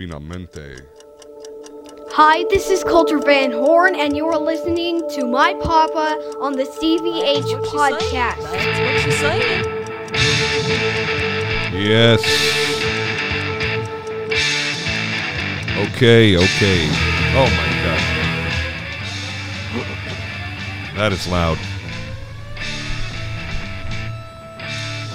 finalmente. Hi, this is Coulter Van Horn, and you are listening to My Papa on the CVH podcast. That's what she's saying. Yes. Okay, okay. Oh my god. That is loud.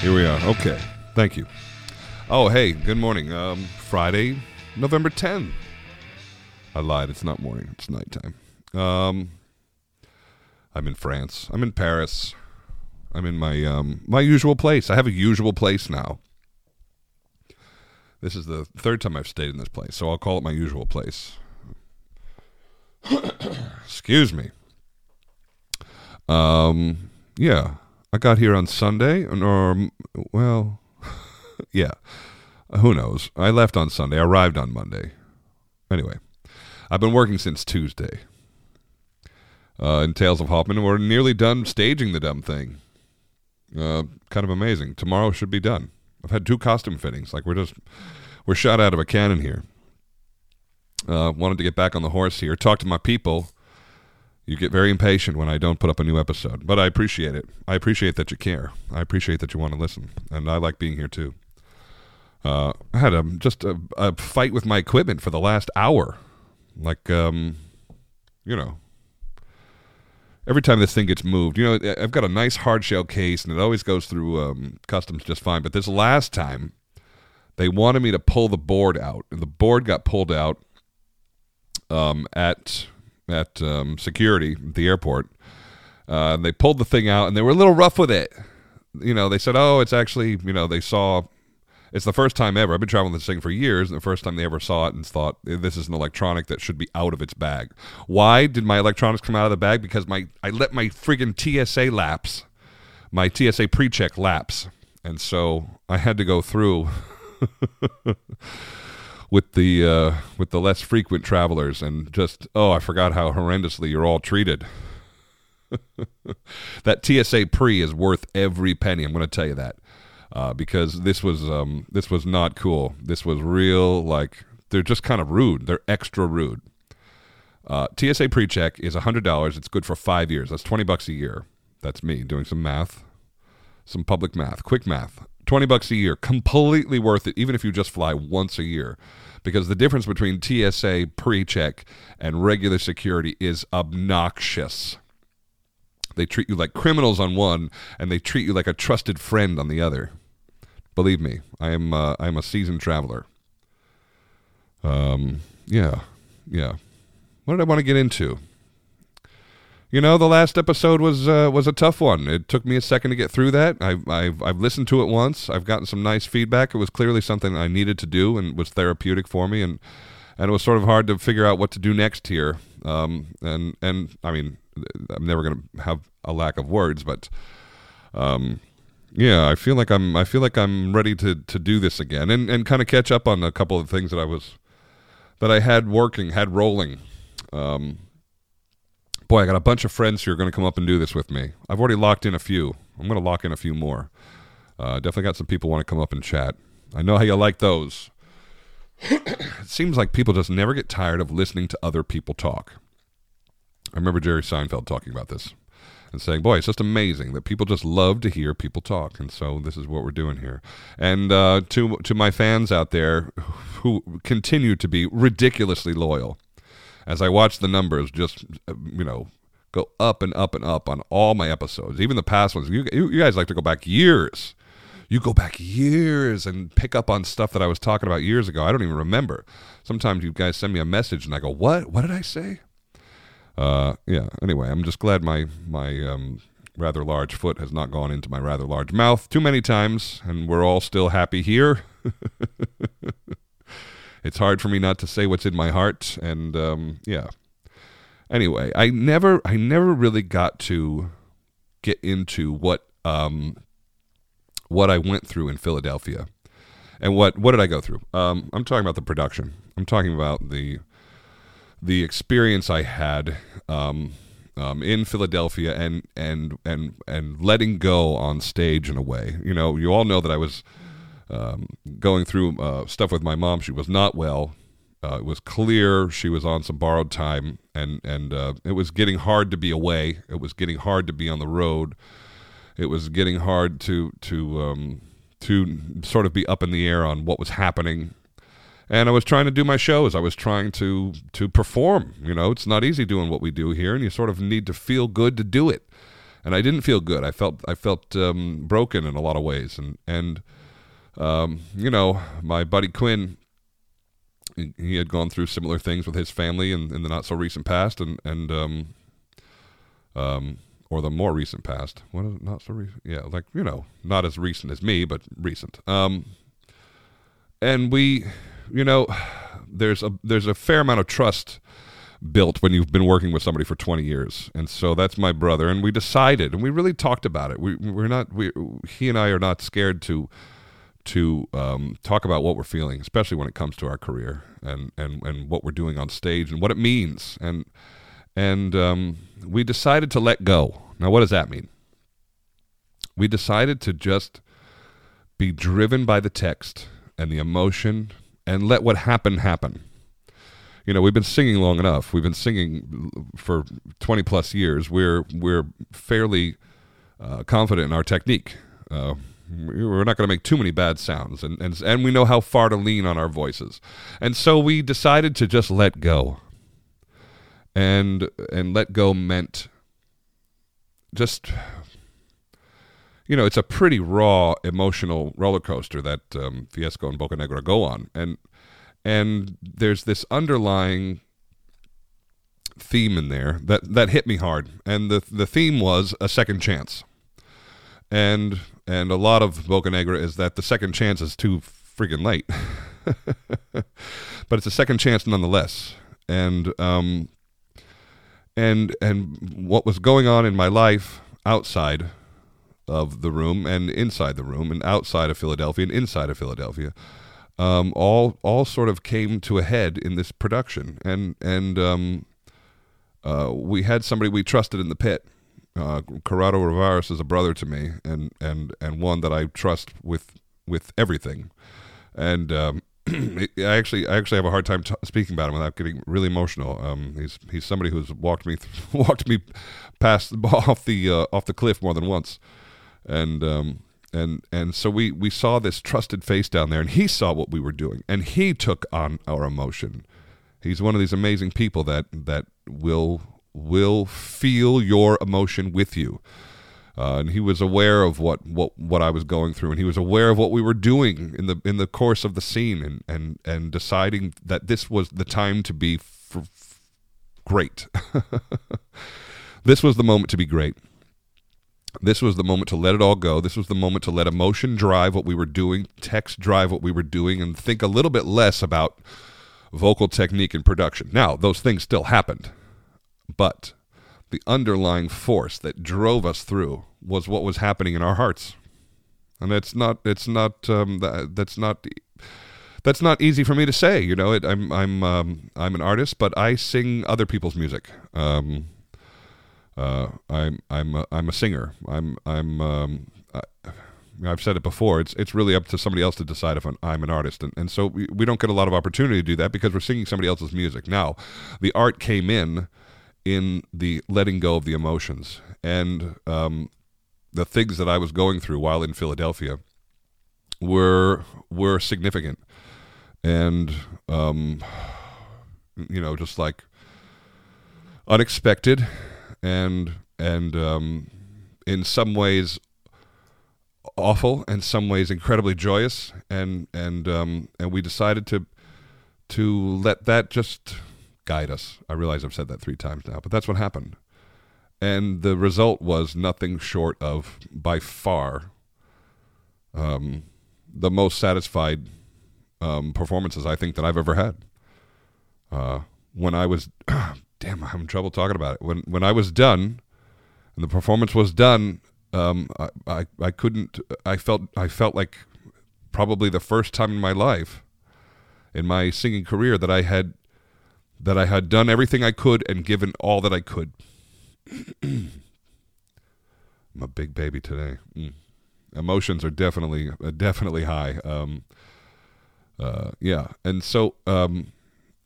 Here we are. Okay. Thank you. Oh, hey, good morning. Um, Friday, November 10th. I lied. It's not morning. It's nighttime. Um, I'm in France. I'm in Paris. I'm in my um my usual place. I have a usual place now. This is the third time I've stayed in this place, so I'll call it my usual place. Excuse me. Um, yeah, I got here on Sunday, or well, yeah. Who knows? I left on Sunday. I arrived on Monday. Anyway, I've been working since Tuesday. Uh, in Tales of Hoffmann, we're nearly done staging the dumb thing. Uh, kind of amazing. Tomorrow should be done. I've had two costume fittings. Like we're just we're shot out of a cannon here. Uh, wanted to get back on the horse here. Talk to my people. You get very impatient when I don't put up a new episode, but I appreciate it. I appreciate that you care. I appreciate that you want to listen, and I like being here too. Uh, I had a just a, a fight with my equipment for the last hour. Like, um, you know, every time this thing gets moved, you know, I've got a nice hard shell case and it always goes through um, customs just fine. But this last time, they wanted me to pull the board out, and the board got pulled out um, at at um, security at the airport. Uh, they pulled the thing out, and they were a little rough with it. You know, they said, "Oh, it's actually," you know, they saw. It's the first time ever. I've been traveling this thing for years, and the first time they ever saw it and thought this is an electronic that should be out of its bag. Why did my electronics come out of the bag? Because my I let my friggin' TSA lapse, my TSA pre-check lapse, and so I had to go through with the uh, with the less frequent travelers, and just oh, I forgot how horrendously you're all treated. that TSA pre is worth every penny. I'm going to tell you that uh, because this was um, this was not cool. This was real like they're just kind of rude. They're extra rude. Uh, TSA pre-check is hundred dollars. It's good for five years. That's twenty bucks a year. That's me doing some math, some public math, quick math. Twenty bucks a year, completely worth it, even if you just fly once a year, because the difference between TSA pre-check and regular security is obnoxious. They treat you like criminals on one, and they treat you like a trusted friend on the other. Believe me, I am uh, I am a seasoned traveler. Um, yeah, yeah. What did I want to get into? You know, the last episode was uh, was a tough one. It took me a second to get through that. I've, I've I've listened to it once. I've gotten some nice feedback. It was clearly something I needed to do and was therapeutic for me. And and it was sort of hard to figure out what to do next here. Um, and and I mean, I'm never going to have a lack of words, but um, yeah, I feel like I'm I feel like I'm ready to to do this again and and kind of catch up on a couple of things that I was that I had working, had rolling. Um, boy, I got a bunch of friends who are going to come up and do this with me. I've already locked in a few. I'm going to lock in a few more. Uh, definitely got some people want to come up and chat. I know how you like those. it seems like people just never get tired of listening to other people talk. I remember Jerry Seinfeld talking about this and saying, "Boy, it's just amazing that people just love to hear people talk." And so this is what we're doing here. And uh, to to my fans out there who continue to be ridiculously loyal, as I watch the numbers just you know go up and up and up on all my episodes, even the past ones. You you guys like to go back years. You go back years and pick up on stuff that I was talking about years ago. I don't even remember. Sometimes you guys send me a message and I go, "What? What did I say?" Uh, yeah. Anyway, I'm just glad my my um, rather large foot has not gone into my rather large mouth too many times, and we're all still happy here. it's hard for me not to say what's in my heart, and um, yeah. Anyway, I never I never really got to get into what um, what I went through in Philadelphia. And what what did I go through? Um, I'm talking about the production. I'm talking about the the experience I had um, um, in Philadelphia and and and and letting go on stage in a way. You know, you all know that I was um, going through uh, stuff with my mom. She was not well, Uh, it was clear she was on some borrowed time, and and uh, it was getting hard to be away. It was getting hard to be on the road. It was getting hard to to um, to sort of be up in the air on what was happening. And I was trying to do my shows. I was trying to to perform. You know, it's not easy doing what we do here, and you sort of need to feel good to do it. And I didn't feel good. I felt I felt um, broken in a lot of ways, and and um, you know, my buddy Quinn he had gone through similar things with his family in, in the not so recent past, and and um, um, or the more recent past. What is it? Not so recent? Yeah, like you know, not as recent as me, but recent. Um, and we, you know, there's a there's a fair amount of trust built when you've been working with somebody for 20 years and so that's my brother and we decided and we really talked about it we we're not we he and I are not scared to to um, talk about what we're feeling, especially when it comes to our career and, and, and what we're doing on stage and what it means. And and um, we decided to let go. Now, what does that mean? We decided to just be driven by the text and the emotion and let what happened happen. You know, we've been singing long enough. We've been singing for 20 plus years. We're we're fairly uh, confident in our technique. Uh, we're not going to make too many bad sounds and, and and we know how far to lean on our voices and so we decided to just let go and and let go meant just you know it's a pretty raw emotional roller coaster that um, Fiesco and Boccanegra go on. And and there's this underlying theme in there that that hit me hard. And the the theme was a second chance. And and a lot of Boccanegra is that the second chance is too freaking late, but it's a second chance nonetheless. And um, and and what was going on in my life outside of the room and inside the room and outside of Philadelphia and inside of Philadelphia, um, all all sort of came to a head in this production. And and um, uh, we had somebody we trusted in the pit uh, Corrado Rovaris is a brother to me, and and and one that I trust with with everything. And um, I actually I actually have a hard time t- speaking about him without getting really emotional. Um, he's he's somebody who's walked me th- walked me past off the uh, off the cliff more than once, and um, and and so we we saw this trusted face down there, and he saw what we were doing, and he took on our emotion. He's one of these amazing people that that will will feel your emotion with you. Uh, and he was aware of what, what, what I was going through, and he was aware of what we were doing in the in the course of the scene, and and, and deciding that this was the time to be f- f- great. this was the moment to be great. This was the moment to let it all go. This was the moment to let emotion drive what we were doing, text drive what we were doing, and think a little bit less about vocal technique and production. Now, those things still happened but the underlying force that drove us through was what was happening in our hearts. And it's not, it's not, um, that, that's not, that's not easy for me to say. You know, it, I'm, I'm, um, I'm an artist, but I sing other people's music. Um, uh, I'm, I'm, a, I'm a singer. I'm, I'm, um, I, I've said it before. It's it's really up to somebody else to decide if I'm an artist, and and so we, we don't get a lot of opportunity to do that because we're singing somebody else's music. Now, the art came in in the letting go of the emotions and um, the things that I was going through while in Philadelphia were were significant and um, you know just like unexpected and and um, in some ways awful and some ways incredibly joyous and and um, and we decided to to let that just guide us. I realize I've said that three times now, but that's what happened. And the result was nothing short of, by far, um, the most satisfied um, performances I think that I've ever had. Uh, when I was, damn, I'm having trouble talking about it. When when I was done, and the performance was done, um, I, I I couldn't. I felt I felt like probably the first time in my life, in my singing career, that I had that I had done everything I could and given all that I could. I'm a big baby today. Mm. Emotions are definitely uh, definitely high. Um, uh, yeah, and so um,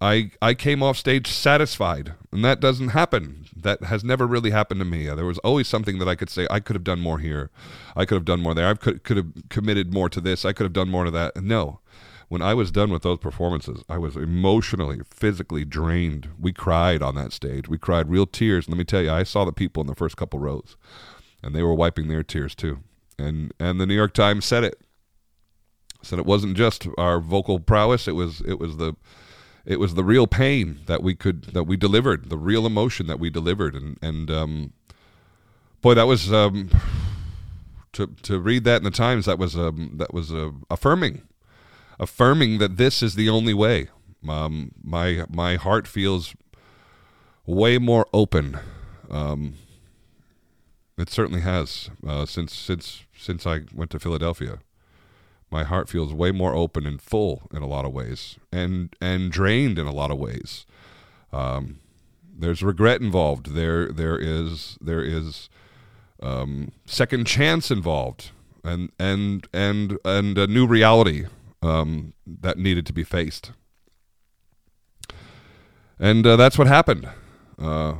I I came off stage satisfied, and that doesn't happen. That has never really happened to me. There was always something that I could say I could have done more here, I could have done more there. I could could have committed more to this. I could have done more to that. No, when I was done with those performances, I was emotionally, physically drained. We cried on that stage. We cried real tears. And let me tell you, I saw the people in the first couple rows, and they were wiping their tears too. And and the New York Times said it. Said it wasn't just our vocal prowess. It was it was the it was the real pain that we could that we delivered, the real emotion that we delivered, and and um, boy, that was um, to to read that in the Times. That was um, that was uh, affirming, affirming that this is the only way. Um, my my heart feels way more open. Um, it certainly has uh, since since since I went to Philadelphia my heart feels way more open and full in a lot of ways and and drained in a lot of ways. Um, there's regret involved. There there is there is um, second chance involved and and and and a new reality um, that needed to be faced. And uh, that's what happened. Uh,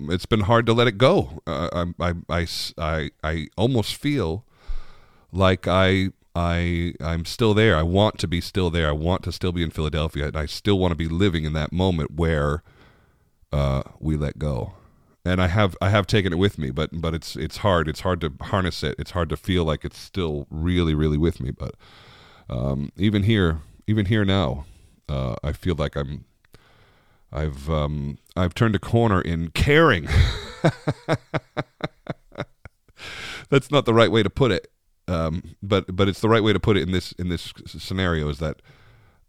it's been hard to let it go. Uh, I, I, I, I, I almost feel like I I I'm still there. I want to be still there. I want to still be in Philadelphia, and I still want to be living in that moment where uh, we let go. And I have I have taken it with me, but but it's it's hard. It's hard to harness it. It's hard to feel like it's still really really with me. But um, even here, even here now, uh, I feel like I'm I've um, I've turned a corner in caring. That's not the right way to put it. Um, but but it's the right way to put it in this in this scenario is that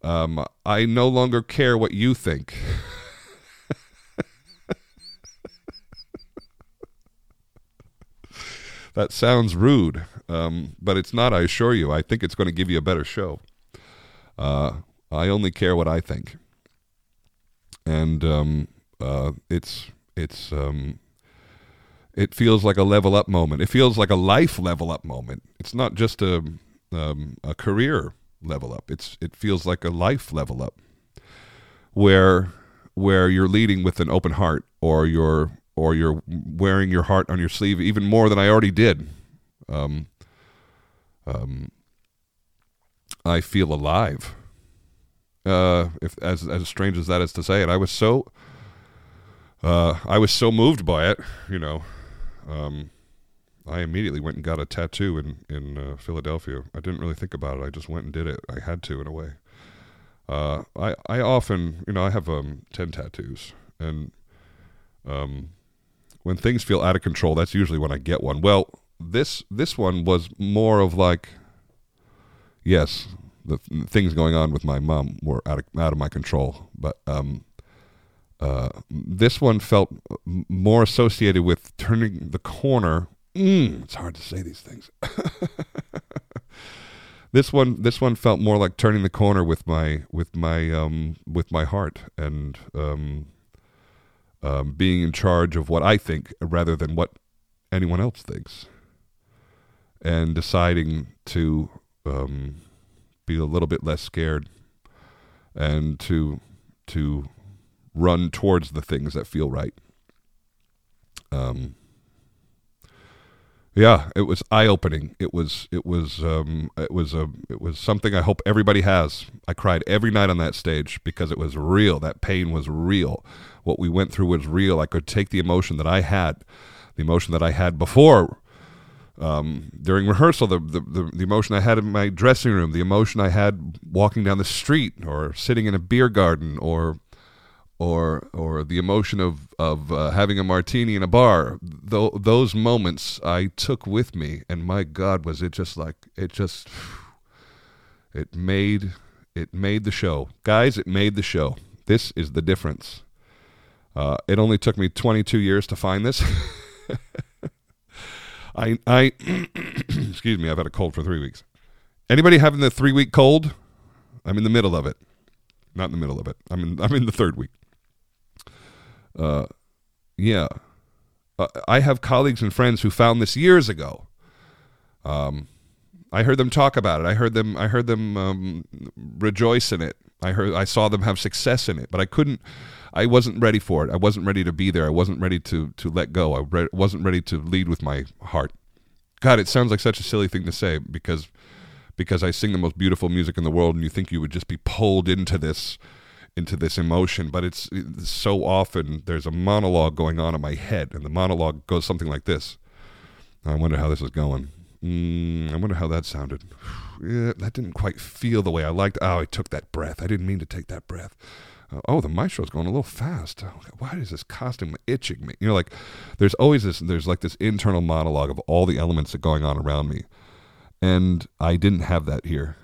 um, I no longer care what you think. that sounds rude, um, but it's not. I assure you. I think it's going to give you a better show. Uh, I only care what I think, and um, uh, it's it's um, it feels like a level up moment. It feels like a life level up moment. It's not just a um, a career level up. It's it feels like a life level up, where where you're leading with an open heart, or you're or you're wearing your heart on your sleeve even more than I already did. Um, um, I feel alive. Uh, if as as strange as that is to say it, I was so uh, I was so moved by it. You know, um, I immediately went and got a tattoo in in uh, Philadelphia. I didn't really think about it. I just went and did it. I had to in a way. Uh, I I often you know I have um, ten tattoos and um, when things feel out of control, that's usually when I get one. Well, this this one was more of like, yes, the th- things going on with my mom were out of out of my control, but um, uh, this one felt more associated with turning the corner. Mm, it's hard to say these things. this one, this one felt more like turning the corner with my with my um, with my heart and um, um, being in charge of what I think rather than what anyone else thinks, and deciding to um, be a little bit less scared and to to run towards the things that feel right. Um, yeah, it was eye opening. It was it was um, it was a it was something I hope everybody has. I cried every night on that stage because it was real. That pain was real. What we went through was real. I could take the emotion that I had, the emotion that I had before um, during rehearsal, the, the, the, the, emotion I had in my dressing room, the emotion I had walking down the street or sitting in a beer garden or or or the emotion of of uh, having a martini in a bar. Th- those moments i took with me and my god was it just like it just it made it made the show. Guys it made the show. This is the difference. Uh, it only took me 22 years to find this. I i excuse me i've had a cold for three weeks. Anybody having the three week cold? I'm in the middle of it. Not in the middle of it. I'm in i'm in the third week uh, yeah. Uh, I have colleagues and friends who found this years ago. Um, I heard them talk about it. I heard them. I heard them um, rejoice in it. I heard I saw them have success in it, but I couldn't I wasn't ready for it. I wasn't ready to be there. I wasn't ready to to let go. I re- wasn't ready to lead with my heart. God, it sounds like such a silly thing to say because because I sing the most beautiful music in the world and you think you would just be pulled into this into this emotion, but it's, it's so often there's a monologue going on in my head and the monologue goes something like this. I wonder how this is going. Mm, I wonder how that sounded. Yeah, that didn't quite feel the way I liked. Oh, I took that breath. I didn't mean to take that breath. Uh, oh, the maestro's going a little fast. Oh, why is this costume itching me? You know, like there's always this. There's like this internal monologue of all the elements that are going on around me, and I didn't have that here.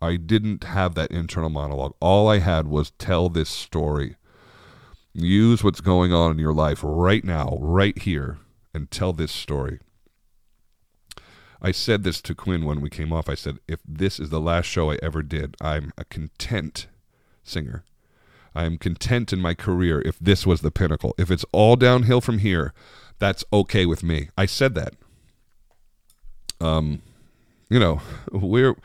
I didn't have that internal monologue. All I had was tell this story. Use what's going on in your life right now, right here, and tell this story. I said this to Quinn when we came off. I said, if this is the last show I ever did, I'm a content singer. I am content in my career if this was the pinnacle. If it's all downhill from here, that's okay with me. I said that. Um, you know, we're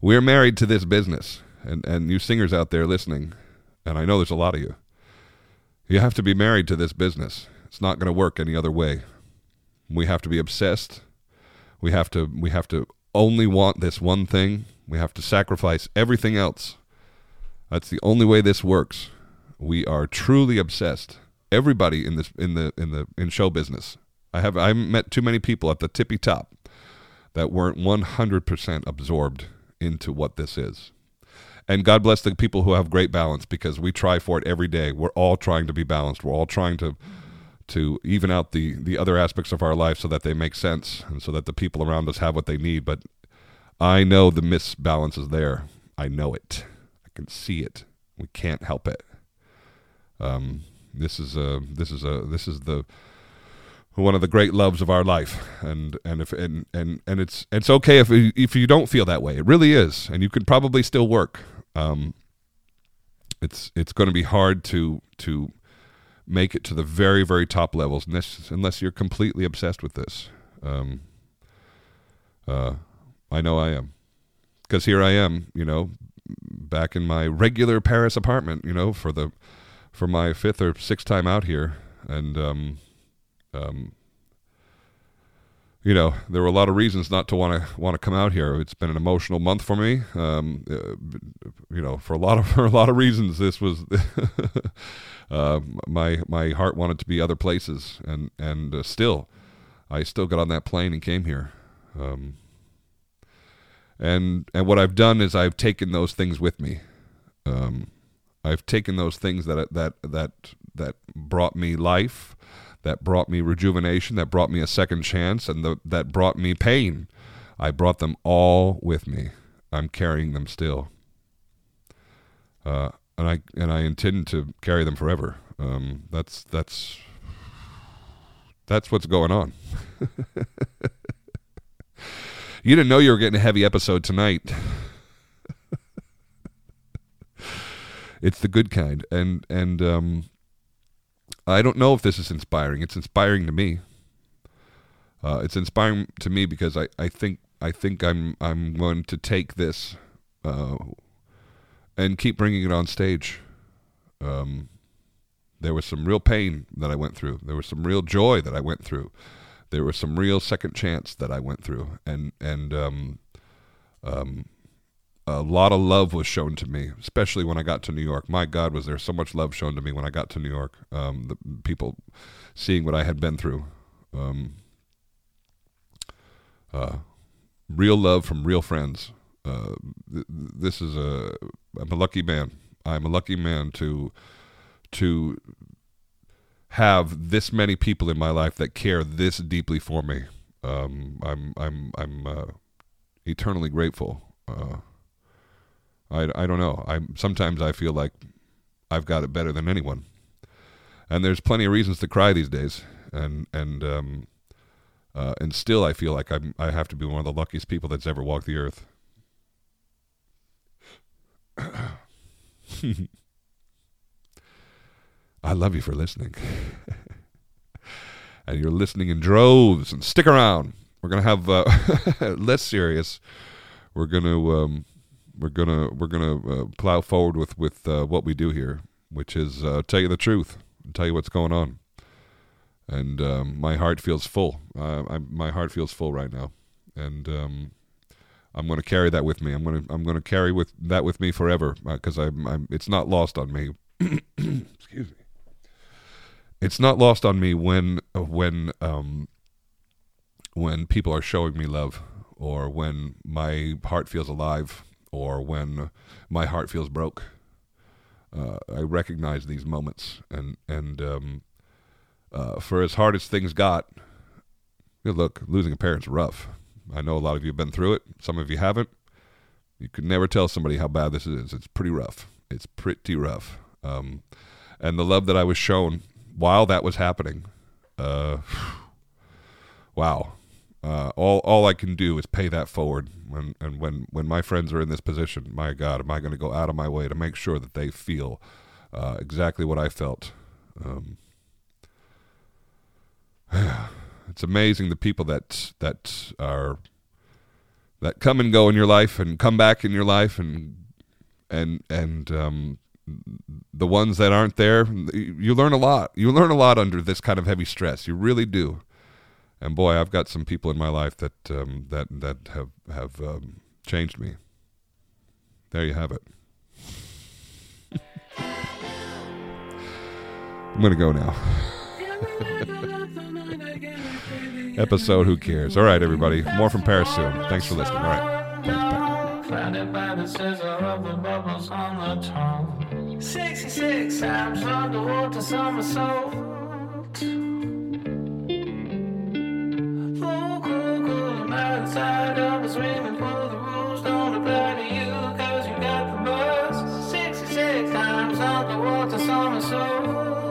we're married to this business, and and you singers out there listening, and I know there's a lot of you. You have to be married to this business. It's not going to work any other way. We have to be obsessed we have to we have to only want this one thing. We have to sacrifice everything else. That's the only way this works. We are truly obsessed. Everybody in this in the in the in show business. I have I met too many people at the tippy top that weren't 100% absorbed into what this is. And God bless the people who have great balance because we try for it every day. We're all trying to be balanced. We're all trying to to even out the the other aspects of our life so that they make sense and so that the people around us have what they need but i know the misbalance is there i know it i can see it we can't help it um, this is a this is a this is the one of the great loves of our life. And and if and and, and it's it's okay if if you don't feel that way. It really is. And you can probably still work. Um, it's it's going to be hard to to make it to the very, very top levels unless, unless you're completely obsessed with this. Um, uh, I know I am. Because here I am, you know, back in my regular Paris apartment, you know, for the for my fifth or sixth time out here, and um, um, you know, there were a lot of reasons not to want to want to come out here. It's been an emotional month for me. Um, uh, you know, for a lot of for a lot of reasons, this was uh, my my heart wanted to be other places, and and uh, still, I still got on that plane and came here. Um, and and what I've done is I've taken those things with me. Um, I've taken those things that that that that brought me life that brought me rejuvenation, that brought me a second chance, and the, that brought me pain. I brought them all with me. I'm carrying them still, uh, and I and I intend to carry them forever. Um, that's that's that's what's going on. you didn't know you were getting a heavy episode tonight. it's the good kind, and and um, I don't know if this is inspiring. It's inspiring to me. Uh, it's inspiring to me because I, I think I think I'm I'm going to take this uh, and keep bringing it on stage. Um, there was some real pain that I went through. There was some real joy that I went through. There was some real second chance that I went through, and and um, um, a lot of love was shown to me, especially when I got to New York. My God, was there so much love shown to me when I got to New York? Um, the people seeing what I had been through, um, uh, real love from real friends. Uh, th- this is a I'm a lucky man. I'm a lucky man to to have this many people in my life that care this deeply for me. Um, I'm I'm I'm uh, eternally grateful. Uh, I, I don't know. I sometimes I feel like I've got it better than anyone, and there's plenty of reasons to cry these days, and and um, uh, and still I feel like I'm I have to be one of the luckiest people that's ever walked the earth. I love you for listening. and you're listening in droves. And stick around. We're going to have uh, less serious. We're going to um, we're gonna we're gonna uh, plow forward with with uh, what we do here, which is uh, tell you the truth, and tell you what's going on. And um, my heart feels full. Uh, I, my heart feels full right now, and um, I'm to carry that with me. I'm to I'm to carry with that with me forever because I'm, I'm it's not lost on me. Excuse me. It's not lost on me when when um, when people are showing me love or when my heart feels alive or when my heart feels broke. Uh, I recognize these moments, and and um, uh, for as hard as things got, look, losing a parent's rough. I know a lot of you have been through it. Some of you haven't. You could never tell somebody how bad this is. It's pretty rough. It's pretty rough. Um, and the love that I was shown while that was happening, uh, wow. Uh, all all I can do is pay that forward. When and when when my friends are in this position, my God, am I going to go out of my way to make sure that they feel uh, exactly what I felt? Um, it's amazing the people that that are that come and go in your life and come back in your life and and and um, the ones that aren't there you learn a lot you learn a lot under this kind of heavy stress you really do and boy i've got some people in my life that um, that that have have um, changed me there you have it i'm gonna go now episode. Who cares? All right, everybody. More from Paris soon. Thanks for listening. All right. Thanks, by the scissor of the bubbles on the tongue. 66 times underwater somersault. Outside of a swimming pool. The rules don't apply to you cause you got the buzz. 66 times underwater somersault.